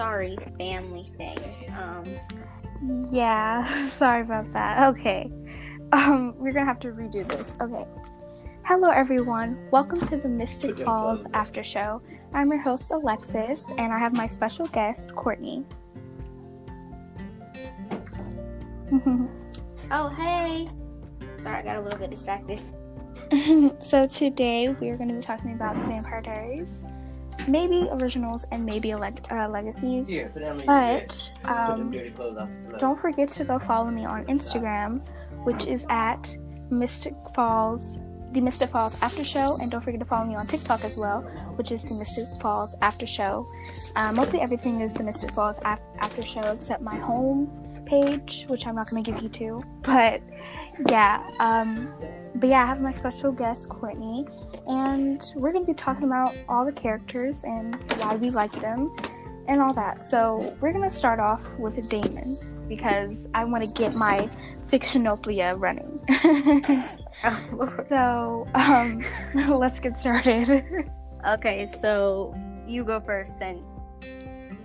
sorry, family thing. Um, Yeah, sorry about that. Okay. Um, we're gonna have to redo this. Okay. Hello, everyone. Welcome to the Mystic Falls After Show. I'm your host, Alexis, and I have my special guest, Courtney. oh hey. Sorry, I got a little bit distracted. so, today we are going to be talking about the Vampire Diaries, maybe originals and maybe leg- uh, legacies. Here, put them in your But them um, dirty clothes off. Look. don't forget to go follow me on Instagram, which is at Mystic Falls, the Mystic Falls After Show, and don't forget to follow me on TikTok as well, which is the Mystic Falls After Show. Uh, mostly everything is the Mystic Falls Af- After Show except my home page, which I'm not going to give you to. But yeah, um, but yeah, I have my special guest Courtney, and we're going to be talking about all the characters and why we like them and all that. So we're gonna start off with Damon because I want to get my fictionopia running. Oh, so um, let's get started. Okay, so you go first since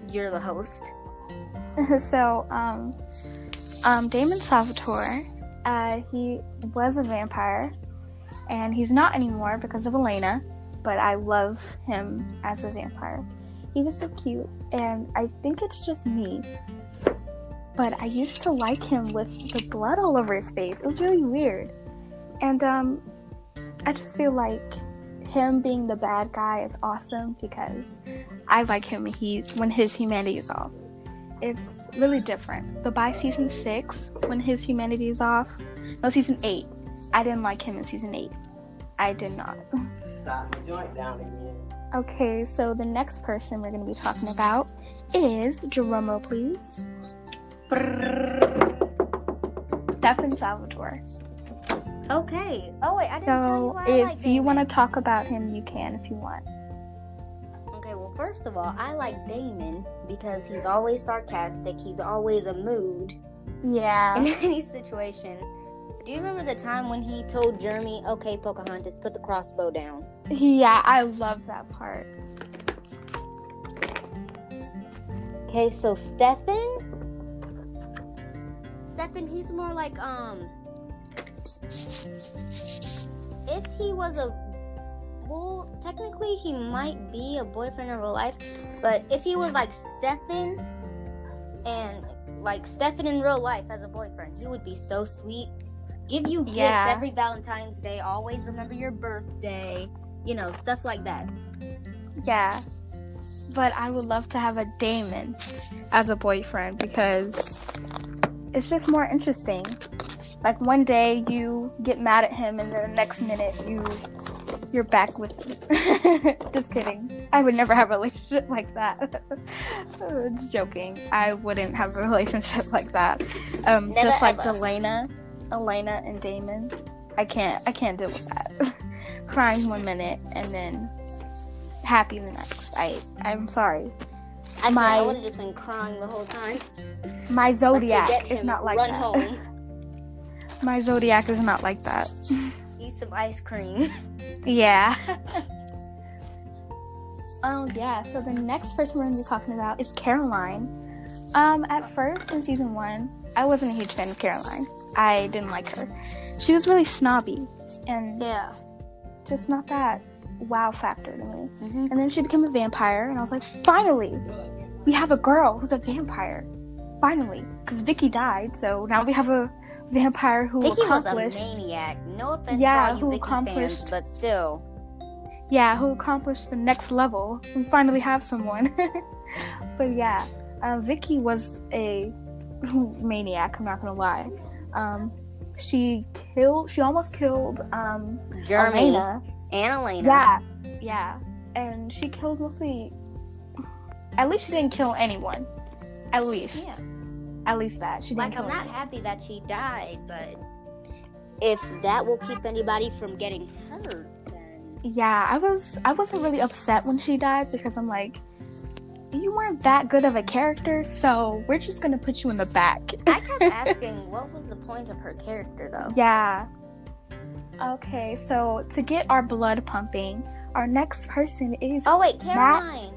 you're the host. so um, um, Damon Salvatore, uh, he was a vampire, and he's not anymore because of Elena. But I love him as a vampire. He was so cute, and I think it's just me. But I used to like him with the blood all over his face. It was really weird. And um, I just feel like him being the bad guy is awesome because I like him when he when his humanity is off. It's really different. But by season six, when his humanity is off, no, season eight, I didn't like him in season eight. I did not. Slide my joint down again. Okay, so the next person we're going to be talking about is drumroll, please. Stefan Salvatore. Okay. Oh wait, I didn't tell you So why I if like you want to talk about him, you can if you want. First of all, I like Damon because he's always sarcastic. He's always a mood Yeah. in any situation. Do you remember the time when he told Jeremy, "Okay, Pocahontas, put the crossbow down"? Yeah, I love that part. Okay, so Stefan. Stefan, he's more like um. If he was a, well, technically he might be a boyfriend in real life, but if he was like Stefan, and like Stefan in real life as a boyfriend, he would be so sweet. Give you gifts Yeah. every Valentine's Day. Always remember your birthday. You know, stuff like that. Yeah. But I would love to have a Damon as a boyfriend because it's just more interesting. Like one day you get mad at him and then the next minute you you're back with him. just kidding. I would never have a relationship like that. just joking. I wouldn't have a relationship like that. Um Never just like ever. Elena, Elena and Damon. I can't I can't deal with that. Crying one minute and then happy the next. I I'm sorry. I, My- I would have just been crying the whole time. My zodiac forget is not like run that. home, My zodiac is not like that. eat some ice cream. Yeah. oh yeah. So the next person we're gonna be talking about is Caroline. Um, at first in season one, I wasn't a huge fan of Caroline. I didn't like her. She was really snobby and Yeah. just not that wow factor to me. Mm-hmm. And then she became a vampire, and I was like, finally, we have a girl who's a vampire. Finally, because Vicki died, so now we have a vampire who Vicki was a maniac. No offense Yeah, to all you who Vicki fans, accomplished- but still. yeah, who accomplished the next level. We finally have someone. but yeah, uh, Vicki was a maniac. I'm not gonna lie. Um, she killed. She almost killed um, Jeremy Elena. and Elena. Yeah, yeah, and she killed mostly. At least she didn't kill anyone. At least, Yeah. At least that she didn't Like. I'm not happy that she died, but if that will keep anybody from getting hurt, then. Yeah, I was. I wasn't really upset when she died because I'm like, you weren't that good of a character, so we're just gonna put you in the back. I kept asking, what was the point of her character, though? Yeah. Okay, so to get our blood pumping, our next person is Oh, wait, Caroline.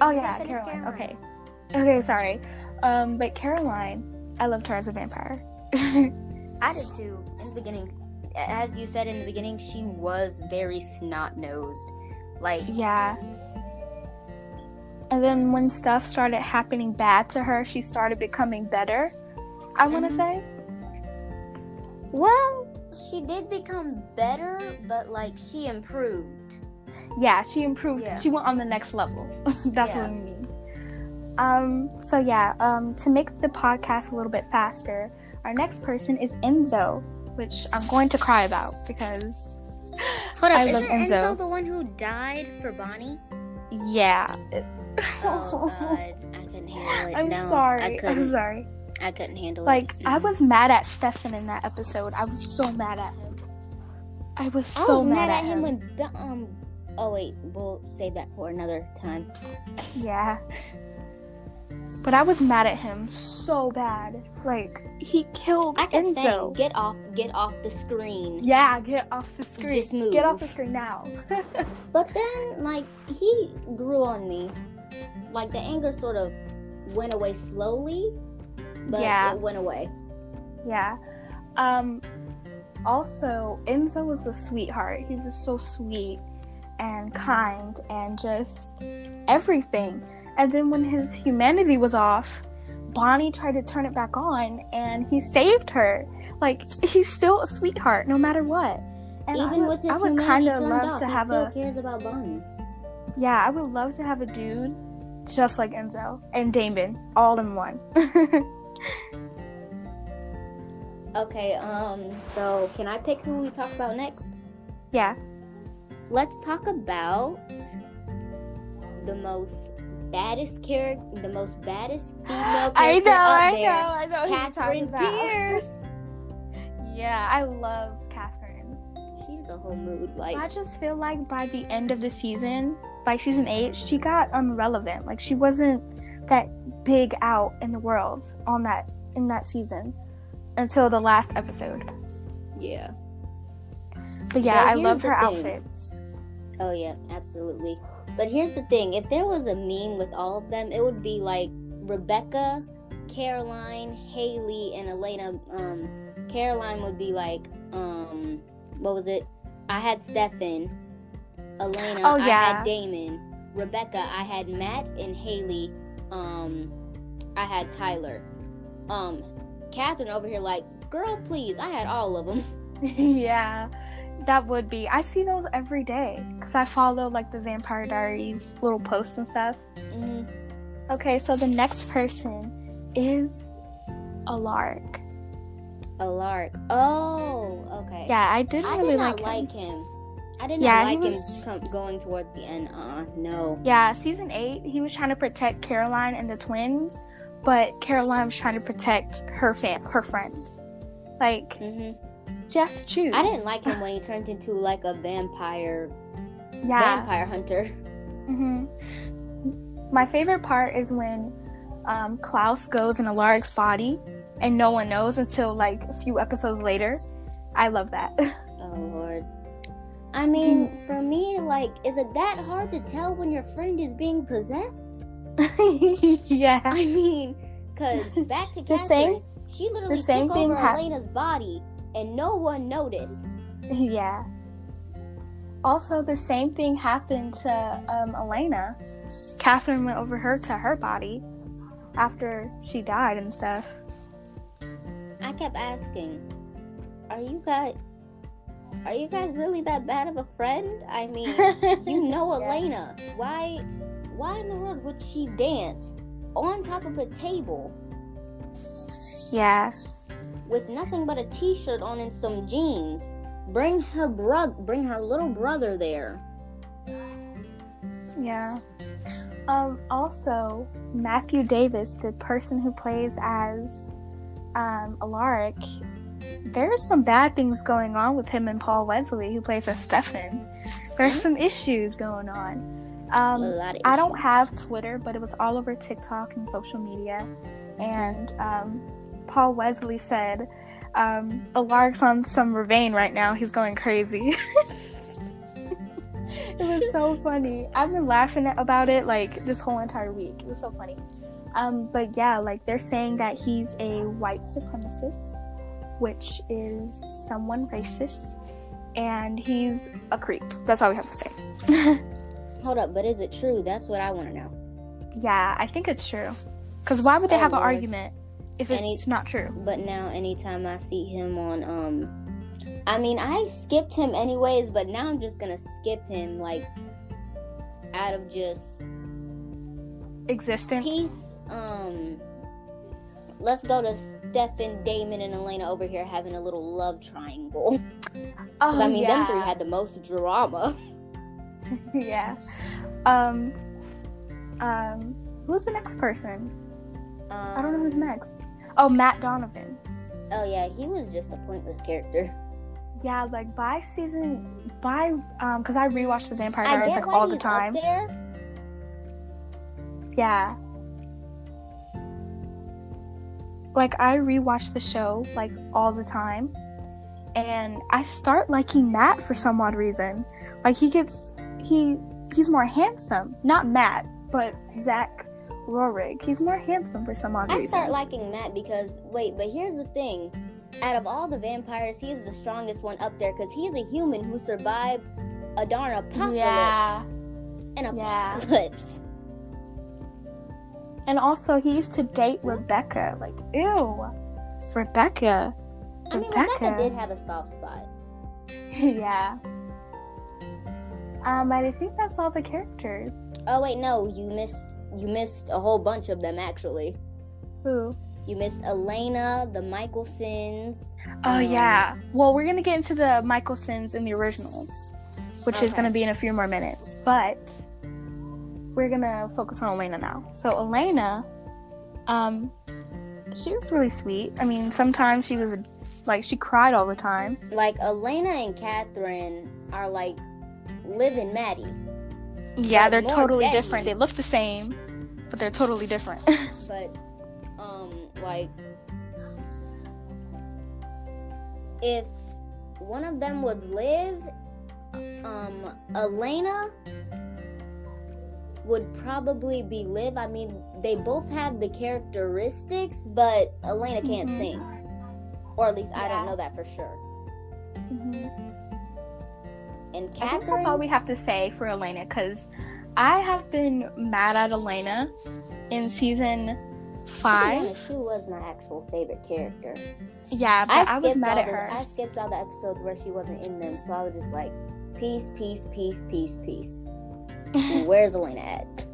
Oh yeah, Caroline. Caroline. Okay. Okay, sorry. Um, but Caroline, I loved her as a vampire. I did too. In the beginning, as you said in the beginning, she was very snot nosed. Like, yeah. And then when stuff started happening bad to her, she started becoming better. I want to Mhm. say. well, she did become better, but like she improved. Yeah, she improved. Yeah. She went on the next level. That's Yeah. what I mean. Um, so yeah, um, to make the podcast a little bit faster, our next person is Enzo, which I'm going to cry about because Hold up, I love Enzo. Enzo the one who died for Bonnie? yeah. Oh God, I couldn't handle it. I'm no, I sorry. couldn't. I'm sorry. I couldn't handle Like it. Like, I was mad at Stefan in that episode. I was so mad at him. I was I so was mad at him him. when um. Oh wait, we'll save that for another time. Yeah. But I was mad at him so bad. Like he killed I kept Enzo. saying, "Get off, get off the screen." Yeah, get off the screen. Just move. Get off the screen now. But then, like, he grew on me. Like the anger sort of went away slowly, but Yeah. it went away. yeah. Um also Enzo was a sweetheart. He was so sweet and kind and just everything. And then when his humanity was off, Bonnie tried to turn it back on and he saved her. Like he's still a sweetheart no matter what. And Even would, with his I would humanity kind of love off, to have still a cares about Bonnie. yeah, I would love to have a dude just like Enzo and Damon all in one. Okay, um, so can I pick who we talk about next? yeah. Let's talk about the most baddest character, the most baddest female character I know, I there. know, I know. Katherine. Pierce. Yeah, I love Katherine. She's a whole mood. Like, I just feel like by the end of the season, by season eight, she got irrelevant. Like she wasn't that big out in the world on that in that season until the last episode. yeah. But yeah, I love her thing. outfits. Oh yeah, absolutely. But here's the thing: if there was a meme with all of them, it would be like Rebekah, Caroline, Hayley, and Elena. Um, Caroline would be like, um, what was it? I had Stefan. Elena, Oh, yeah. I had Damon. Rebekah, I had Matt and Hayley. Um, I had Tyler. Um, Katherine over here like, girl, please, I had all of them. yeah, that would be. I see those every day because I follow like the Vampire Diaries little posts and stuff. Mhm. Okay, so the next person is Alaric. A lark. Oh, okay. Yeah, I didn't I really did not like, like him. him. I did not he like was- him com- going towards the end. Uh, no. Yeah, season eight, he was trying to protect Caroline and the twins, but Caroline was trying to protect her fam, her friends. Like, hmm have choose. I didn't like him when he turned into like a vampire Yeah. vampire hunter. hmm My favorite part is when um, Klaus goes in Alaric's body and no one knows until like a few episodes later. I love that. Oh lord. I mean, for me, like, is it that hard to tell when your friend is being possessed? yeah. I mean, cause back to The same- she literally the same took thing over hap- Elena's body, and no one noticed. Yeah. Also, the same thing happened to um, Elena. Katherine went over her to her body after she died and stuff. I kept asking, "Are you guys, are you guys really that bad of a friend? I mean, you know Yeah. Elena. Why, why in the world would she dance on top of a table Yeah. with nothing but a t-shirt on and some jeans? Bring her brother, bring her little brother there. Yeah. Um, also, Matthew Davis, the person who plays as um, Alaric, there's some bad things going on with him and Paul Wesley, who plays as Stefan. There's some issues going on. Um, I don't have Twitter, but it was all over TikTok and social media. And um, Paul Wesley said, um, Alaric's on some Ravane right now. He's going crazy. it was so funny. I've been laughing about it like this whole entire week. It was so funny. Um, but yeah, like they're saying that he's a white supremacist, which is someone racist, and he's a creep. That's all we have to say. Hold up, but is it true? That's what I want to know. yeah, I think it's true. Because why would they have an argument if it's he- not true? But now, anytime I see him on, um, I mean, I skipped him anyways, but now I'm just gonna skip him, like, out of just Existence. peace. Um, let's go to Stefan, Damon, and Elena over here having a little love triangle. oh, I mean, yeah. them three had the most drama. yeah. Um. Um. Who's the next person? I don't know who's Um, next. Oh, Matt Donovan. Oh yeah, he was just a pointless character. Yeah, like by season, by um, because I rewatch the Vampire Diaries like all the time. Yeah. Like I rewatch the show like all the time, and I start liking Matt for some odd reason. Like he gets he he's more handsome. Not Matt, but Zach Roerig. He's more handsome for some odd I reason. I start liking Matt because wait, but here's the thing. Out of all the vampires, he's the strongest one up there because he's a human who survived a darn apocalypse. Yeah. An Yeah. And also, he used to date Rebekah. Like, ew, Rebekah. I mean, Rebekah Rebekah. did have a soft spot. yeah. Um, but I think that's all the characters. Oh wait, no, you missed you missed a whole bunch of them actually. Who? You missed Elena, the Mikaelsons. Oh Um, yeah. Well, we're gonna get into the Mikaelsons in the originals, which is gonna be in a few more minutes. But we're gonna focus on Elena now. So Elena, um, she was really sweet. I mean, sometimes she was like she cried all the time. Like Elena and Katherine are like Liv and Maddie, Yeah, they're totally deadly. different. They look the same, but they're totally different. but um, like if one of them was Liv, um, Elena would probably be Liv. I mean, they both have the characteristics, but Elena can't Mhm. sing, or at least I don't know that for sure. Mhm. And I think Katherine, that's all we have to say for Elena because I have been mad at Elena in season five. honest, she was my actual favorite character. Yeah, but I, was mad at the- her. I skipped all the episodes where she wasn't in them, so I was just like, peace, peace, peace, peace, peace. Where's Elena at?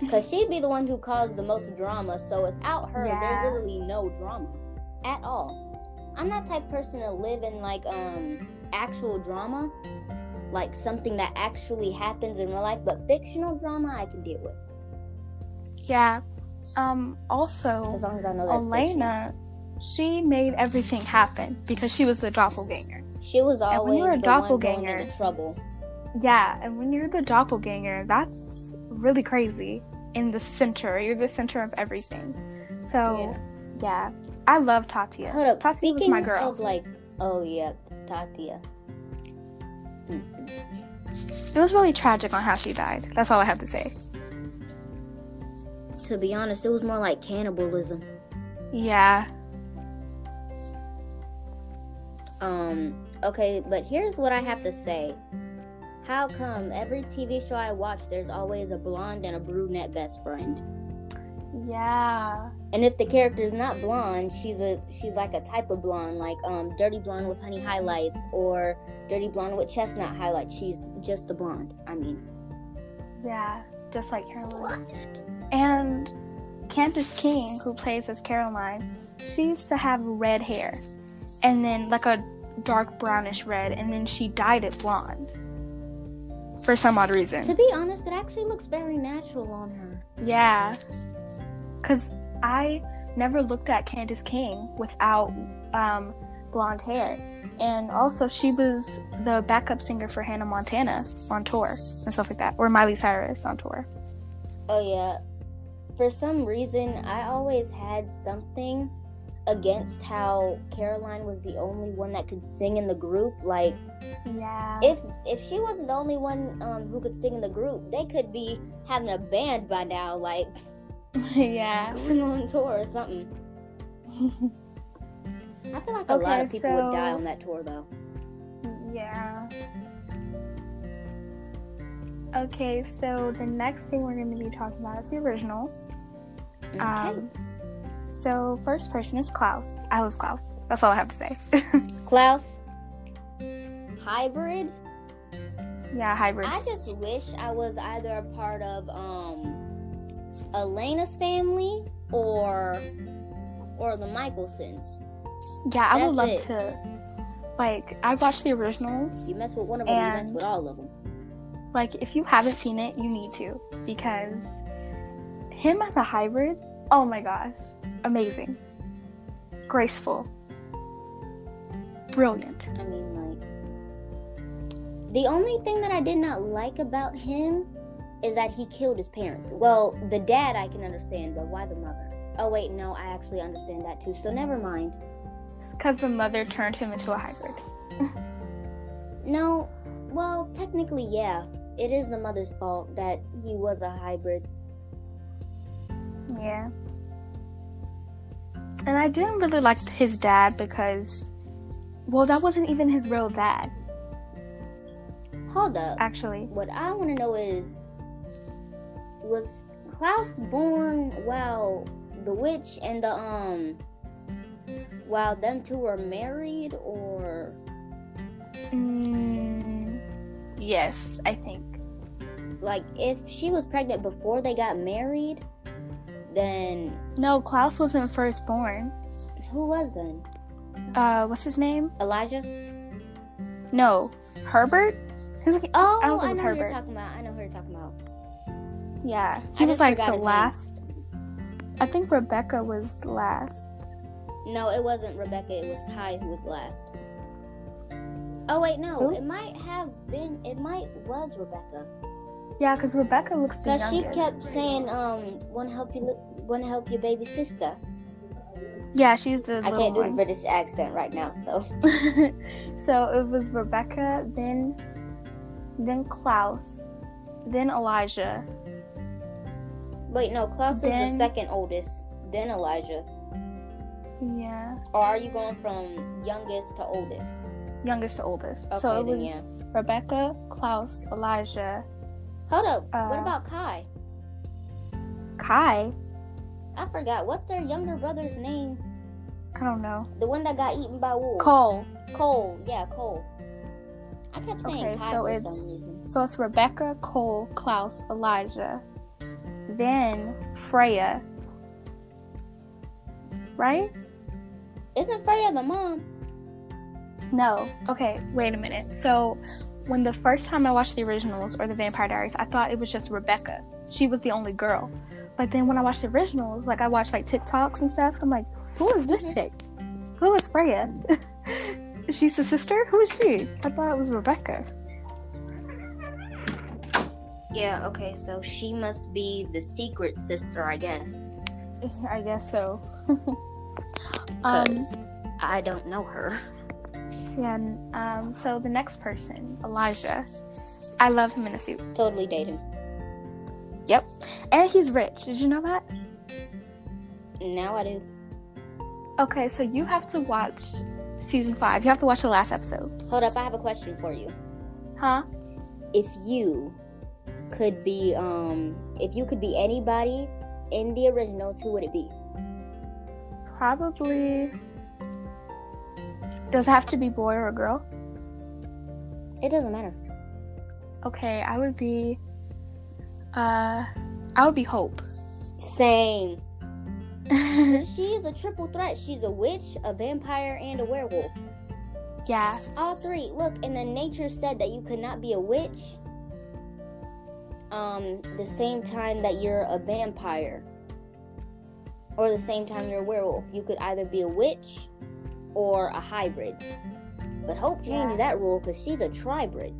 Because she'd be the one who caused the most drama, so without her, Yeah. there's literally no drama at all. I'm not type person to live in like um actual drama, like something that actually happens in real life, but fictional drama I can deal with. yeah. Um. Also, As long as I know that's fictional. Elena, she made everything happen because she was the doppelganger. She was when always you're a the one going doppelganger- into trouble. Yeah, and when you're the doppelganger, that's really crazy. In the center, you're the center of everything. So, yeah, I love Tatia. Hold up. Tatia was my girl. of like, oh yeah, Tatia. It was really tragic on how she died. That's all I have to say. To be honest, it was more like cannibalism. Yeah. Um. Okay, but here's what I have to say. How come every TV show I watch, there's always a blonde and a brunette best friend? Yeah. And if the character's not blonde, she's a she's like a type of blonde, like um dirty blonde with honey highlights or dirty blonde with chestnut highlights. She's just a blonde. I mean, Yeah. Just like Caroline. And Candice King, who plays as Caroline, she used to have red hair. And then like a dark brownish red, and then she dyed it blonde. For some odd reason. to be honest, it actually looks very natural on her. Yeah. Because I never looked at Candice King without um, blonde hair. And also, she was the backup singer for Hannah Montana on tour and stuff like that, or Miley Cyrus on tour. Oh yeah. For some reason, I always had something against how Caroline was the only one that could sing in the group. Like, Yeah. if if she wasn't the only one um, who could sing in the group, they could be having a band by now, like yeah. going on tour or something. I feel like a lot of people would die on that tour, though. Yeah. Okay, so the next thing we're going to be talking about is the originals. Okay. Um, so first person is Klaus. I love Klaus. That's all I have to say. Klaus, hybrid. yeah, hybrid. I just wish I was either a part of um Elena's family or or the Mikaelsons. Yeah, I would love it. to. Like, I watched the originals. You mess with one of them, you mess with all of them. Like, if you haven't seen it, you need to because him as a hybrid. Oh my gosh, amazing, graceful, brilliant. I mean, like the only thing that I did not like about him is that he killed his parents. Well, the dad I can understand, but why the mother? Oh wait, no, I actually understand that too. So never mind. Because the mother turned him into a hybrid. No, well, technically, yeah. It is the mother's fault that he was a hybrid. Yeah. And I didn't really like his dad because, well, that wasn't even his real dad, Hold up. actually. What I want to know is was Klaus born while the witch and the um while them two were married or Mm, yes, I think. like if she was pregnant before they got married then No, Klaus wasn't first born. who was then? Uh, what's his name? Elijah? No, Herbert. Like, Oh, I don't I, know it's who you're talking about. I know who you're talking about. yeah, I he was like the his name. last. I think Rebekah was last. No, it wasn't Rebekah. It was Kai who was last. Oh wait, no. Who? It might have been. It might was Rebekah. Yeah, because Rebekah looks the Cause she kept saying, um, want to help you, want to help your baby sister. Yeah, she's the I can't do the. British accent right now, so so it was Rebekah, then then Klaus, then Elijah. wait, no. Klaus is the second oldest, then Elijah. Yeah, Or are you going from youngest to oldest? youngest to oldest. Okay, so it was yeah. Rebekah, Klaus, Elijah, Hold up. uh, what about Kai? Kai. I forgot. What's their younger brother's name? I don't know. The one that got eaten by wolves. Kol. Kol. Yeah, Kol. I kept saying Okay, Kai so for it's- some reason. So it's Rebekah, Kol, Klaus, Elijah, then Freya. Right? Isn't Freya the mom? No. Okay, wait a minute. So, when the first time I watched the originals or the Vampire Diaries, I thought it was just Rebekah. She was the only girl. But then when I watched the originals, like I watched like TikToks and stuff, I'm like, who is this Mhm. chick? Who is Freya? She's the sister? Who is she? I thought it was Rebekah. Yeah, okay, so she must be the secret sister, I guess. I guess so. um, Because I don't know her. yeah, and, um, so the next person, Elijah. I love him in a suit. Totally date him. Yep. And he's rich. Did you know that? Now I do. Okay, so you have to watch season five. You have to watch the last episode. Hold up, I have a question for you. Huh? If you could be, um, if you could be anybody in the originals, who would it be? Probably. Does it have to be boy or girl? It doesn't matter. Okay, I would be. Uh, I would be Hope. Same. She is a triple threat. She's a witch, a vampire, and a werewolf. yeah. All three. Look, and the nature said that you could not be a witch. Um, the same time that you're a vampire, or the same time you're a werewolf. You could either be a witch or a hybrid. But Hope changed Yeah. that rule because she's a tribrid.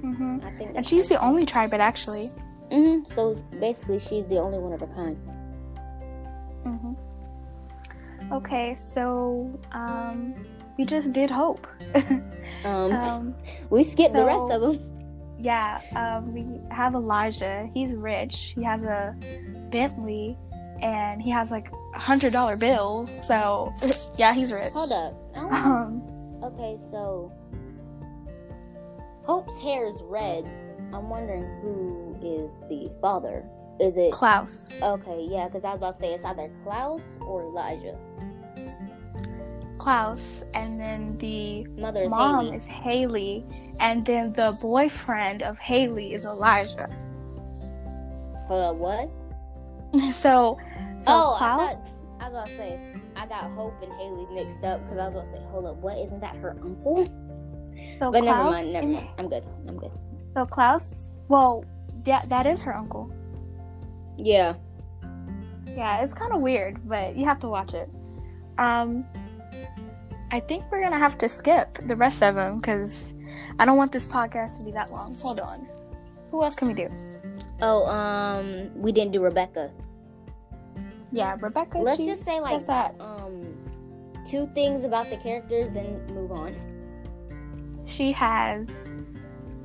hmm I think. And she's the only tribrid, actually. hmm So basically, she's the only one of her kind. hmm Okay, so um, we just did Hope. Um, um, we skipped the rest of them. yeah, um, we have Elijah. He's rich. He has a Bentley, and he has like hundred dollar bills. So yeah, he's rich. Hold up. Um, Okay, so Hope's hair is red. I'm wondering who is the father. Is it Klaus. okay? Yeah, because I was about to say it's either Klaus or Elijah. Klaus, and then the Mother is mom Hayley. is Hayley, and then the boyfriend of Hayley is Elijah. Hold up, what? so, so Oh, I Klaus. I was about to say I got Hope and Hayley mixed up because I was gonna say, hold up, what? Isn't that her uncle? So But never mind, never mind. I'm good. I'm good. So Klaus. Well, yeah, that is her uncle. Yeah. Yeah, it's kind of weird, but you have to watch it. Um, I think we're gonna have to skip the rest of them because I don't want this podcast to be that long. Hold on. Who else can we do? Oh, um, we didn't do Rebekah. Yeah, Rebekah. Let's she's- just say like that? um two things about the characters, then move on. She has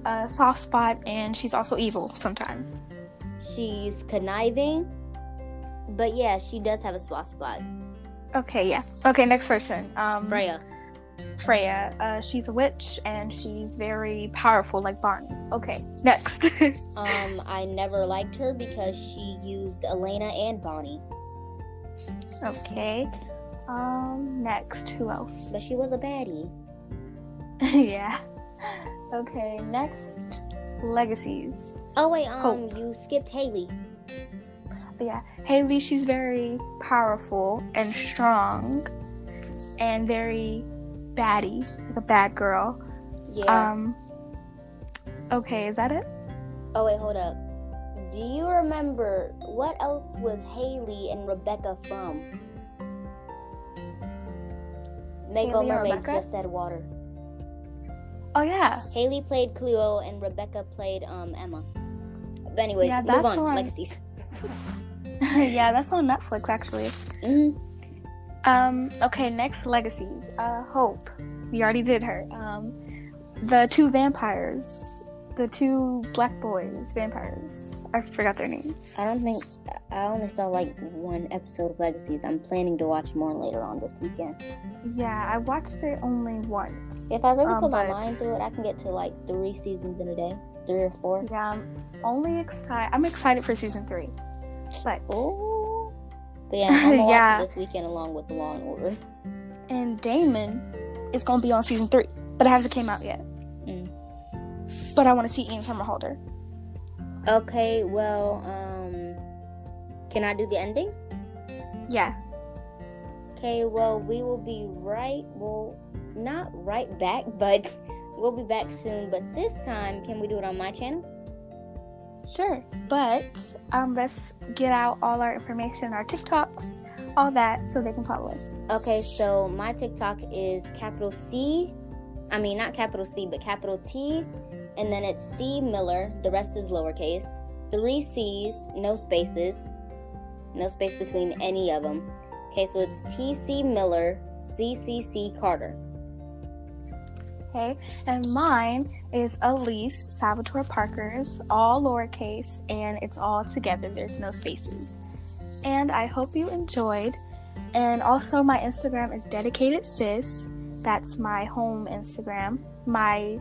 a soft spot, and she's also evil sometimes. She's conniving, but yeah, she does have a soft spot. Okay, yeah. Okay, next person. Um, Freya. Freya. Uh, she's a witch, and she's very powerful, like Barney. Okay, next. Um, I never liked her because she used Elena and Bonnie, okay. Um, next. Who else? but she was a baddie. yeah. Okay, next. Legacies. Oh wait, um, Hope. you skipped Hayley. Yeah, Hayley, she's very powerful and strong and very baddie, like a bad girl. Yeah. Um, okay, is that it? oh wait, hold up. Do you remember what else was Hayley and Rebekah from? Make and Mermaids just add water. Oh, yeah. Hayley played Cleo and Rebekah played um Emma. But anyways, Yeah, move on. Legacies. yeah, that's on Netflix, actually. hmm Um, okay, next Legacies. Uh, Hope. We already did her. Um, the two vampires. The two black boys, vampires. I forgot their names. I don't think I only saw like one episode of Legacies. I'm planning to watch more later on this weekend. Yeah, I watched it only once. If I really Um, put my mind through it, I can get to like three seasons in a day, three or four. Yeah, I'm only excited. I'm excited for season three. But Oh. But yeah, I'm Yeah. this weekend along with the Law and Order. and Damon is gonna be on season three, but it hasn't came out yet. Mm. But I want to see Ian Somerhalder. Okay, well, um, can I do the ending? Yeah. Okay, well, we will be right. Well, not right back, but we'll be back soon. But this time, can we do it on my channel? Sure, but um, let's get out all our information, our TikToks, all that, so they can follow us. Okay, so my TikTok is capital C. I mean, not capital C, but capital T. And then it's C Miller. The rest is lowercase. Three C's, no spaces. No space between any of them. Okay, so it's TC Miller, CCC Carter. Okay, and mine is Elise Salvatore Parker's, all lowercase, and it's all together. There's no spaces. And I hope you enjoyed. And also, my Instagram is dedicated sis. That's my home Instagram. My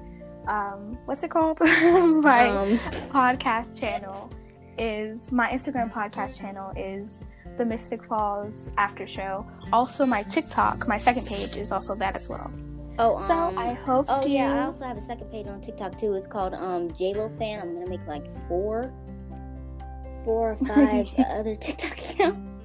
um, what's it called? my Um, podcast channel is my Instagram podcast channel is the Mystic Falls After Show. Also, my TikTok, my second page is also that as well. Oh, So um, I hope Oh you. yeah, I also have a second page on TikTok too. It's called um JLo fan. I'm gonna make like four, four or five other TikTok accounts.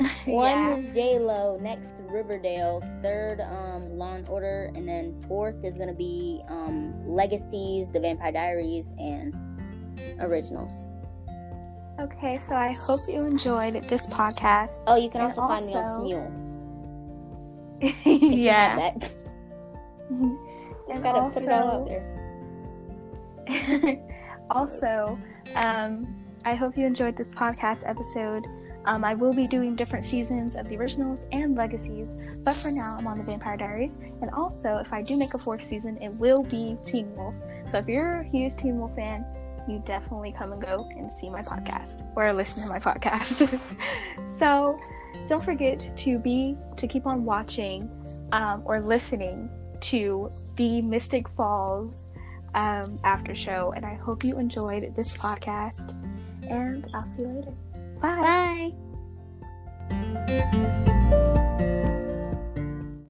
One Yeah. is JLo, next Riverdale, third um Law and Order, and then fourth is gonna be um Legacies, The Vampire Diaries, and Originals. Okay, so I hope you enjoyed this podcast. Oh, you can And also, find me on also- Smule. if you have yeah. gotta put it all out also, there. also, um, I hope you enjoyed this podcast episode. Um, I will be doing different seasons of the originals and legacies, but for now, I'm on the Vampire Diaries. And also, if I do make a fourth season, it will be Teen Wolf. So if you're a huge Teen Wolf fan, you definitely come and go and see my podcast or listen to my podcast. so don't forget to be to keep on watching um, or listening to the Mystic Falls um, after show. And I hope you enjoyed this podcast. And I'll see you later. Bye. Bye.